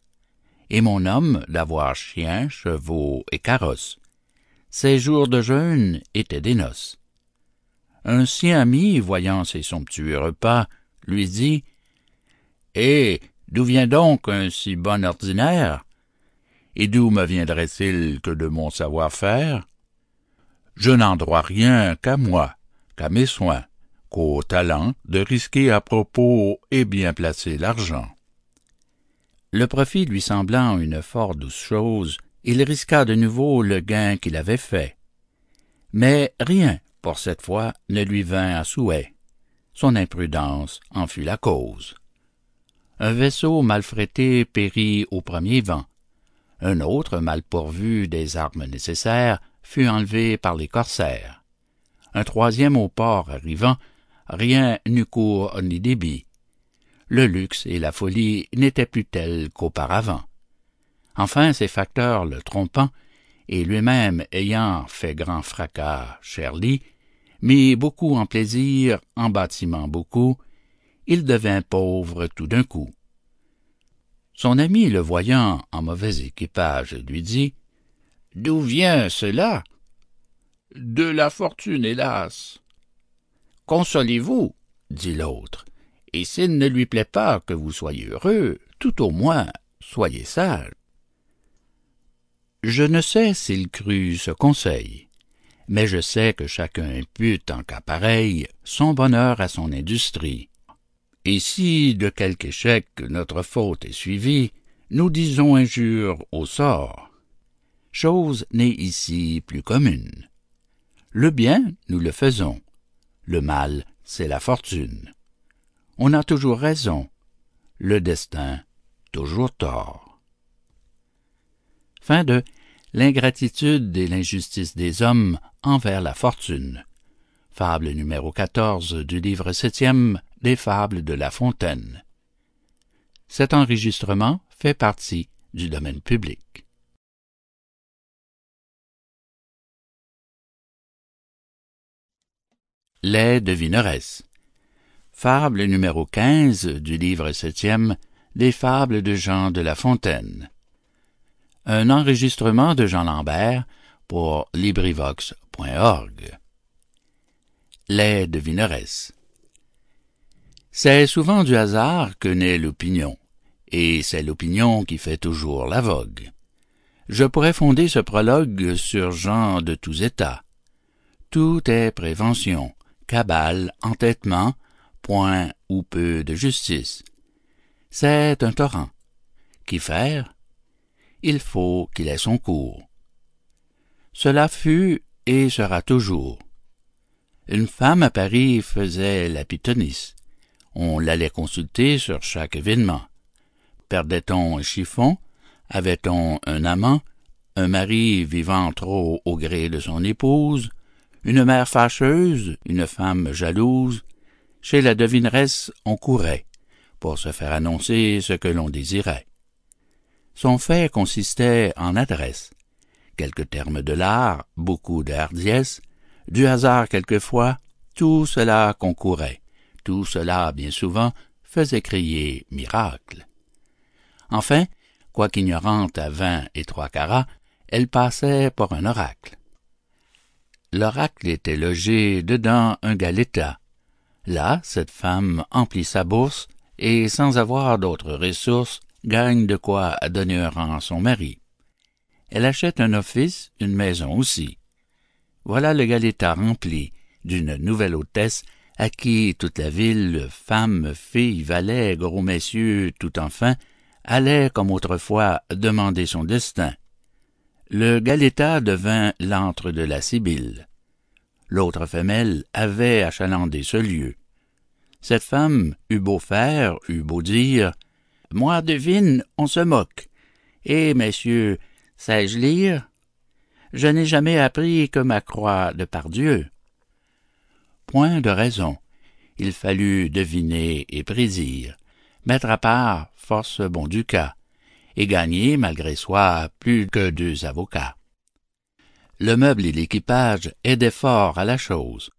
et mon homme d'avoir chiens, chevaux et carrosses. Ses jours de jeûne étaient des noces. Un sien ami, voyant ses somptueux repas, lui dit Eh, d'où vient donc un si bon ordinaire? Et d'où me viendrait-il que de mon savoir-faire? Je n'en dois rien qu'à moi, qu'à mes soins, qu'au talent de risquer à propos et bien placer l'argent. Le profit lui semblant une fort douce chose, il risqua de nouveau le gain qu'il avait fait. Mais rien, pour cette fois, ne lui vint à souhait. Son imprudence en fut la cause. Un vaisseau mal frété périt au premier vent. Un autre, mal pourvu des armes nécessaires, fut enlevé par les corsaires. Un troisième au port arrivant, rien n'eut cours ni débit le luxe et la folie n'étaient plus tels qu'auparavant. Enfin, ses facteurs le trompant, et lui-même ayant fait grand fracas, Cherly, mit beaucoup en plaisir, en bâtiment beaucoup, il devint pauvre tout d'un coup. Son ami, le voyant en mauvais équipage, lui dit « D'où vient cela ?»« De la fortune, hélas. »« Consolez-vous, dit l'autre, et s'il ne lui plaît pas que vous soyez heureux, tout au moins soyez sage. Je ne sais s'il crut ce conseil, mais je sais que chacun impute en cas pareil son bonheur à son industrie. Et si de quelque échec notre faute est suivie, nous disons injure au sort. Chose n'est ici plus commune. Le bien, nous le faisons. Le mal, c'est la fortune on a toujours raison, le destin toujours tort. Fin de L'ingratitude et l'injustice des hommes envers la fortune. Fable numéro 14 du livre septième des Fables de La Fontaine. Cet enregistrement fait partie du domaine public. Les devineresses. Fable numéro 15 du livre septième des Fables de Jean de La Fontaine. Un enregistrement de Jean Lambert pour LibriVox.org. Les devineresses. C'est souvent du hasard que naît l'opinion, et c'est l'opinion qui fait toujours la vogue. Je pourrais fonder ce prologue sur Jean de tous états. Tout est prévention, cabale, entêtement, point ou peu de justice. C'est un torrent. Qu'y faire? Il faut qu'il ait son cours. Cela fut et sera toujours. Une femme à Paris faisait la pythonisse. On l'allait consulter sur chaque événement. Perdait-on un chiffon? Avait-on un amant? Un mari vivant trop au gré de son épouse? Une mère fâcheuse? Une femme jalouse? Chez la devineresse, on courait pour se faire annoncer ce que l'on désirait. Son fait consistait en adresse, quelques termes de l'art, beaucoup de hardiesse, du hasard quelquefois, tout cela concourait, tout cela, bien souvent, faisait crier miracle. Enfin, quoiqu'ignorante à vingt et trois carats, elle passait pour un oracle. L'oracle était logé dedans un galetas, Là, cette femme emplit sa bourse et, sans avoir d'autres ressources, gagne de quoi donner un rang à son mari. Elle achète un office, une maison aussi. Voilà le galetas rempli d'une nouvelle hôtesse à qui toute la ville, femmes, filles, valets, gros messieurs, tout enfin, allait comme autrefois demander son destin. Le galetas devint l'antre de la Sibylle l'autre femelle avait achalandé ce lieu. Cette femme eut beau faire, eut beau dire, Moi devine, on se moque. Et, messieurs, sais-je lire? Je n'ai jamais appris que ma croix de par Dieu. Point de raison. Il fallut deviner et prédire, mettre à part force bon du cas, et gagner, malgré soi, plus que deux avocats. Le meuble et l'équipage aidaient fort à la chose.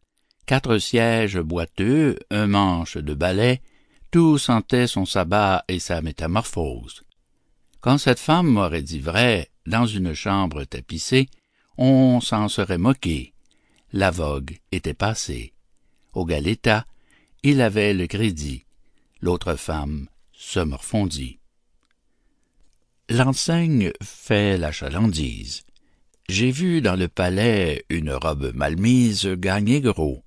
Quatre sièges boiteux, un manche de balai, tout sentait son sabbat et sa métamorphose. Quand cette femme m'aurait dit vrai, dans une chambre tapissée, on s'en serait moqué. La vogue était passée. Au Galetas, il avait le crédit. L'autre femme se morfondit. L'enseigne fait la chalandise. J'ai vu dans le palais une robe mal mise gagner gros.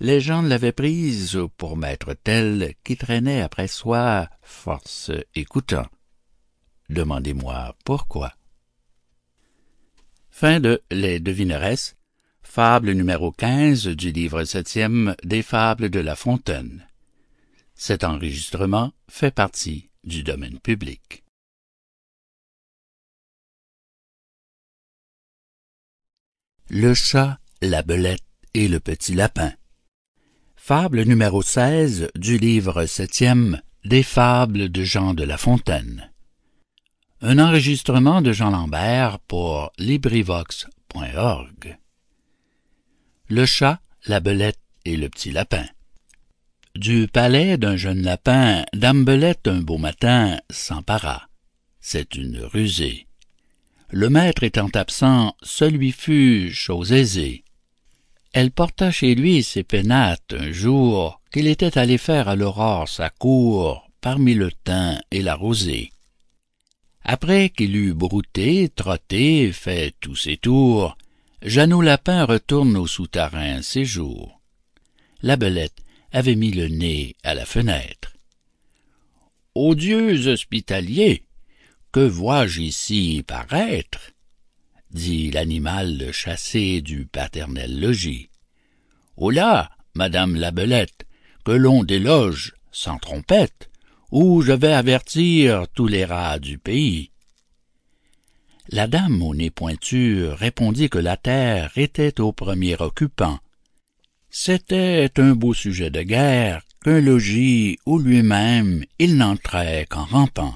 Les gens l'avaient prise pour maître tel qui traînait après soi force écoutant. Demandez-moi pourquoi. Fin Les Devineresses, fable numéro 15 du livre septième des Fables de La Fontaine. Le chat, la belette et le petit lapin. Fable numéro 16 du livre septième des Fables de Jean de La Fontaine. Un enregistrement de Jean Lambert pour LibriVox.org. Le chat, la belette et le petit lapin. Du palais d'un jeune lapin, Dame Belette un beau matin s'empara. C'est une rusée. Le maître étant absent, ce lui fut chose aisée. Elle porta chez lui ses pénates un jour qu'il était allé faire à l'aurore sa cour parmi le thym et la rosée. Après qu'il eut brouté, trotté, fait tous ses tours, Jeannot Lapin retourne au souterrain séjour. La belette avait mis le nez à la fenêtre. Odieux hospitalier, que vois-je ici paraître? dit l'animal chassé du paternel logis. Oh là, madame la belette, que l'on déloge sans trompette, ou je vais avertir tous les rats du pays. La dame au nez pointu répondit que la terre était au premier occupant. C'était un beau sujet de guerre qu'un logis où lui-même il n'entrait qu'en rampant.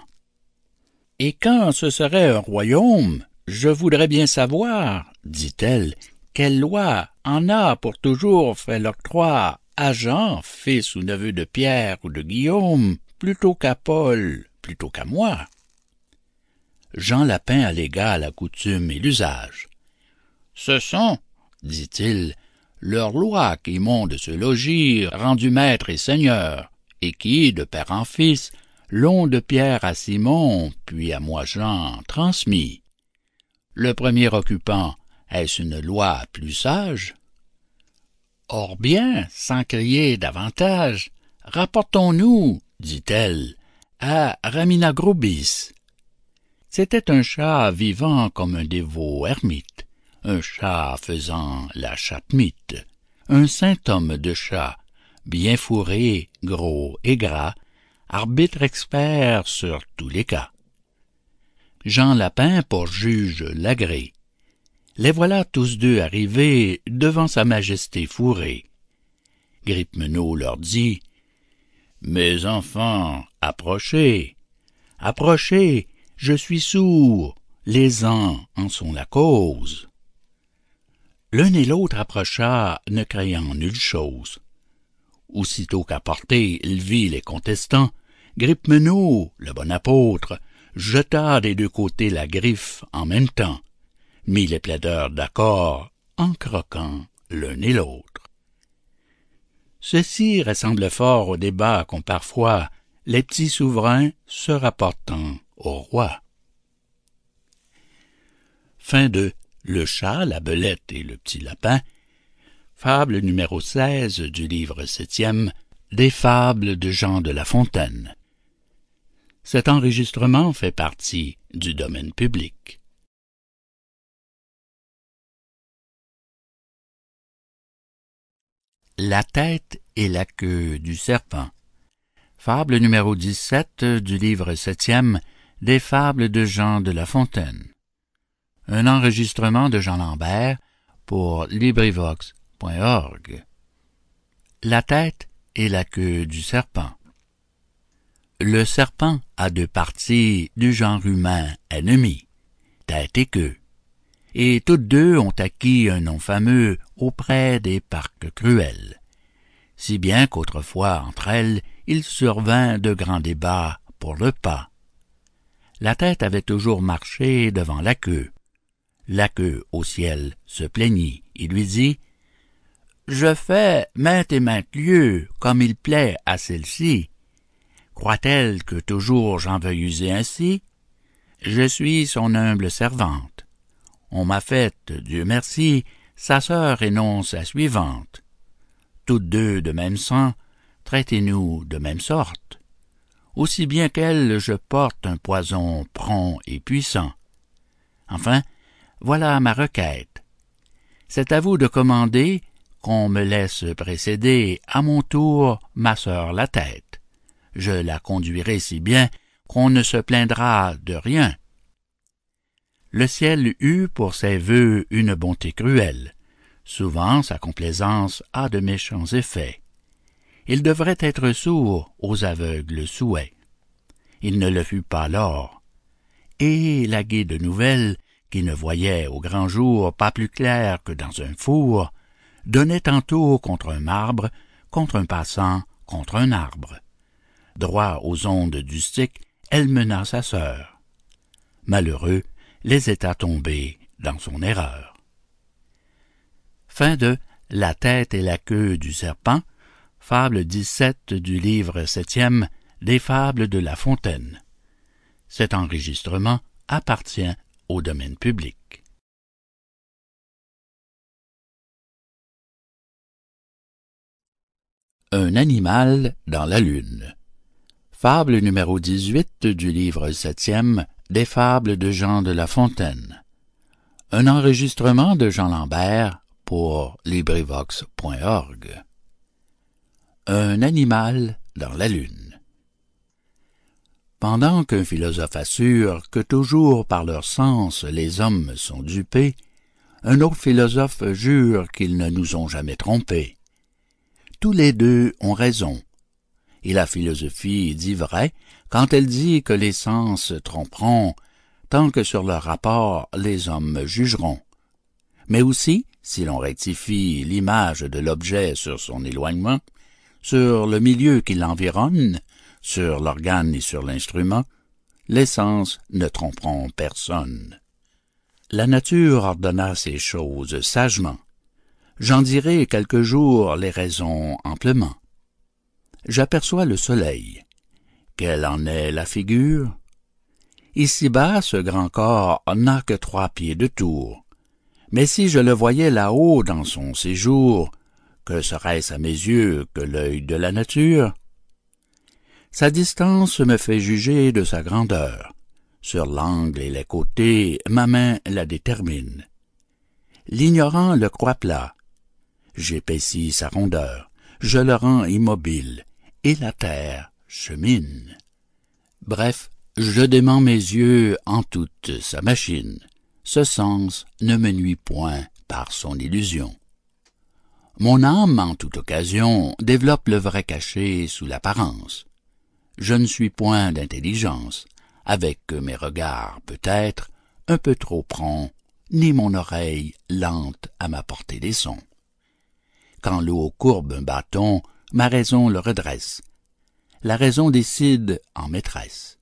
Et quand ce serait un royaume, je voudrais bien savoir, dit-elle, quelle loi en a pour toujours fait l'octroi à Jean, fils ou neveu de Pierre ou de Guillaume, plutôt qu'à Paul, plutôt qu'à moi? Jean Lapin allégua la coutume et l'usage. Ce sont, dit-il, leurs lois qui m'ont de ce logis rendu maître et seigneur, et qui, de père en fils, l'ont de Pierre à Simon, puis à moi Jean, transmis. Le premier occupant, est-ce une loi plus sage? Or bien, sans crier davantage, rapportons-nous, dit-elle, à Raminagrobis. C'était un chat vivant comme un dévot ermite, un chat faisant la chapmite, un saint homme de chat, bien fourré, gros et gras, arbitre expert sur tous les cas. Jean Lapin pour juge l'agré. Les voilà tous deux arrivés devant sa majesté fourrée. Gripmenot leur dit Mes enfants, approchez, approchez, je suis sourd, les ans en sont la cause. L'un et l'autre approcha, ne craignant nulle chose. Aussitôt qu'à portée il vit les contestants, Gripmenot, le bon apôtre, jeta des deux côtés la griffe en même temps, mit les plaideurs d'accord en croquant l'un et l'autre. Ceci ressemble fort au débat qu'ont parfois les petits souverains se rapportant au roi. Le chat, la belette et le petit lapin, fable numéro 16 du livre septième des fables de Jean de La Fontaine. Cet enregistrement fait partie du domaine public. La tête et la queue du serpent. Fable numéro 17 du livre septième des fables de Jean de La Fontaine. Un enregistrement de Jean Lambert pour LibriVox.org. La tête et la queue du serpent. Le serpent a deux parties du genre humain ennemi, tête et queue, et toutes deux ont acquis un nom fameux auprès des parcs cruels, si bien qu'autrefois entre elles il survint de grands débats pour le pas. La tête avait toujours marché devant la queue. La queue au ciel se plaignit et lui dit Je fais maintes et maintes lieux comme il plaît à celle-ci. Croit-elle que toujours j'en veuille user ainsi? Je suis son humble servante. On m'a fait, Dieu merci, sa sœur et non sa suivante. Toutes deux de même sang, traitez-nous de même sorte. Aussi bien qu'elle, je porte un poison prompt et puissant. Enfin, voilà ma requête. C'est à vous de commander qu'on me laisse précéder à mon tour ma sœur la tête. Je la conduirai si bien qu'on ne se plaindra de rien. Le ciel eut pour ses vœux une bonté cruelle. Souvent sa complaisance a de méchants effets il devrait être sourd aux aveugles souhaits. Il ne le fut pas lors. Et la guide nouvelle, qui ne voyait au grand jour pas plus clair que dans un four, donnait tantôt contre un marbre, contre un passant, contre un arbre. Droit aux ondes du stick, elle mena sa sœur. Malheureux, les états tombés dans son erreur. Fin de La tête et la queue du serpent Fable 17 du livre septième des Fables de La Fontaine. Cet enregistrement appartient au domaine public. Un animal dans la lune. Fable numéro 18 du livre septième des Fables de Jean de La Fontaine. Un enregistrement de Jean Lambert pour LibriVox.org un animal dans la lune. Pendant qu'un philosophe assure que toujours par leur sens les hommes sont dupés, un autre philosophe jure qu'ils ne nous ont jamais trompés. Tous les deux ont raison. Et la philosophie dit vrai quand elle dit que les sens tromperont, tant que sur leur rapport les hommes jugeront. Mais aussi, si l'on rectifie l'image de l'objet sur son éloignement, sur le milieu qui l'environne, sur l'organe et sur l'instrument, les sens ne tromperont personne. La nature ordonna ces choses sagement. J'en dirai quelques jours les raisons amplement. J'aperçois le soleil. Quelle en est la figure? Ici-bas, ce grand corps n'a que trois pieds de tour. Mais si je le voyais là-haut dans son séjour, que serait-ce à mes yeux que l'œil de la nature? Sa distance me fait juger de sa grandeur. Sur l'angle et les côtés, ma main la détermine. L'ignorant le croit plat. J'épaissis sa rondeur, je le rends immobile, et la terre chemine. Bref, je dément mes yeux en toute sa machine. Ce sens ne me nuit point par son illusion. Mon âme, en toute occasion, développe le vrai caché sous l'apparence. Je ne suis point d'intelligence, avec mes regards peut-être un peu trop prompts, ni mon oreille lente à m'apporter des sons. Quand l'eau courbe un bâton, ma raison le redresse. La raison décide en maîtresse.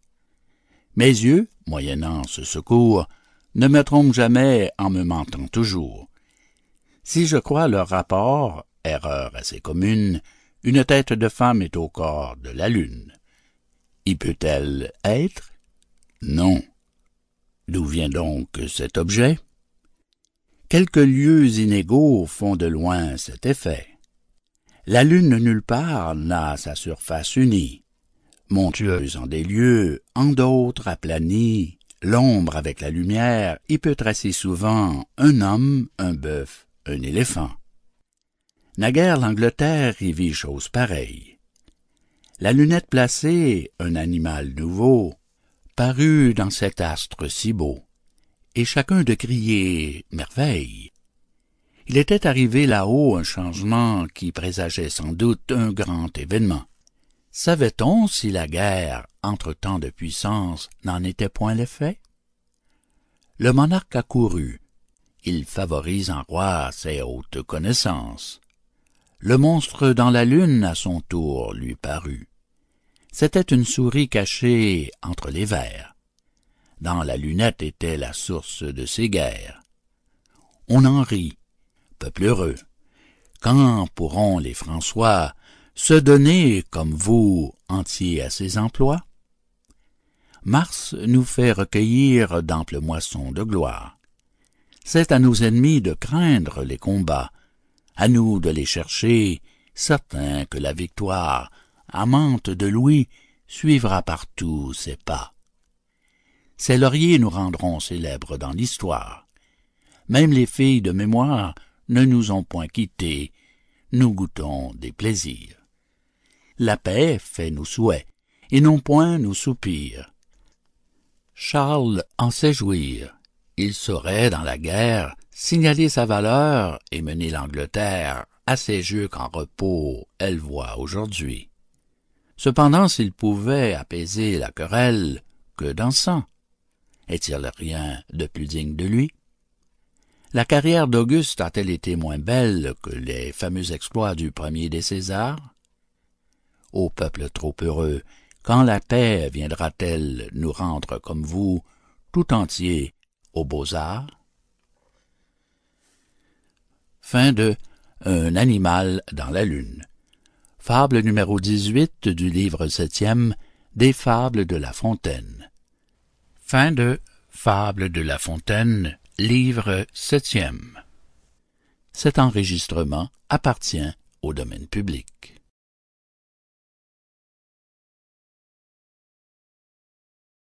Mes yeux, moyennant ce secours, ne me trompent jamais en me mentant toujours. Si je crois leur rapport, erreur assez commune, une tête de femme est au corps de la lune. Y peut-elle être? Non. D'où vient donc cet objet? Quelques lieux inégaux font de loin cet effet. La lune nulle part n'a sa surface unie. Montueuse en des lieux, en d'autres aplanie, l'ombre avec la lumière y peut tracer souvent un homme, un bœuf, un éléphant. Naguère l'Angleterre y vit chose pareille. La lunette placée, un animal nouveau, parut dans cet astre si beau, et chacun de crier merveille. Il était arrivé là-haut un changement qui présageait sans doute un grand événement. Savait-on si la guerre entre tant de puissances n'en était point l'effet? Le monarque accourut. Il favorise en roi ses hautes connaissances. Le monstre dans la lune à son tour lui parut. C'était une souris cachée entre les vers. Dans la lunette était la source de ses guerres. On en rit, peuple heureux. Quand pourront les François se donner, comme vous, entiers à ses emplois? Mars nous fait recueillir d'amples moissons de gloire. C'est à nos ennemis de craindre les combats, à nous de les chercher, certains que la victoire, amante de Louis, suivra partout ses pas. Ces lauriers nous rendront célèbres dans l'histoire. Même les filles de mémoire ne nous ont point quittés, nous goûtons des plaisirs. La paix fait nos souhaits, et non point nos soupirs. Charles en sait jouir. Il saurait, dans la guerre, signaler sa valeur et mener l'Angleterre à ces jeux qu'en repos elle voit aujourd'hui. Cependant, s'il pouvait apaiser la querelle, que d'encens! Est-il rien de plus digne de lui? La carrière d'Auguste a-t-elle été moins belle que les fameux exploits du premier des Césars? Ô peuple trop heureux, quand la paix viendra-t-elle nous rendre comme vous, tout entier aux beaux-arts? Fin de Un animal dans la lune. Fable numéro 18 du livre septième des Fables de La Fontaine. Fin de Fable de La Fontaine, livre septième.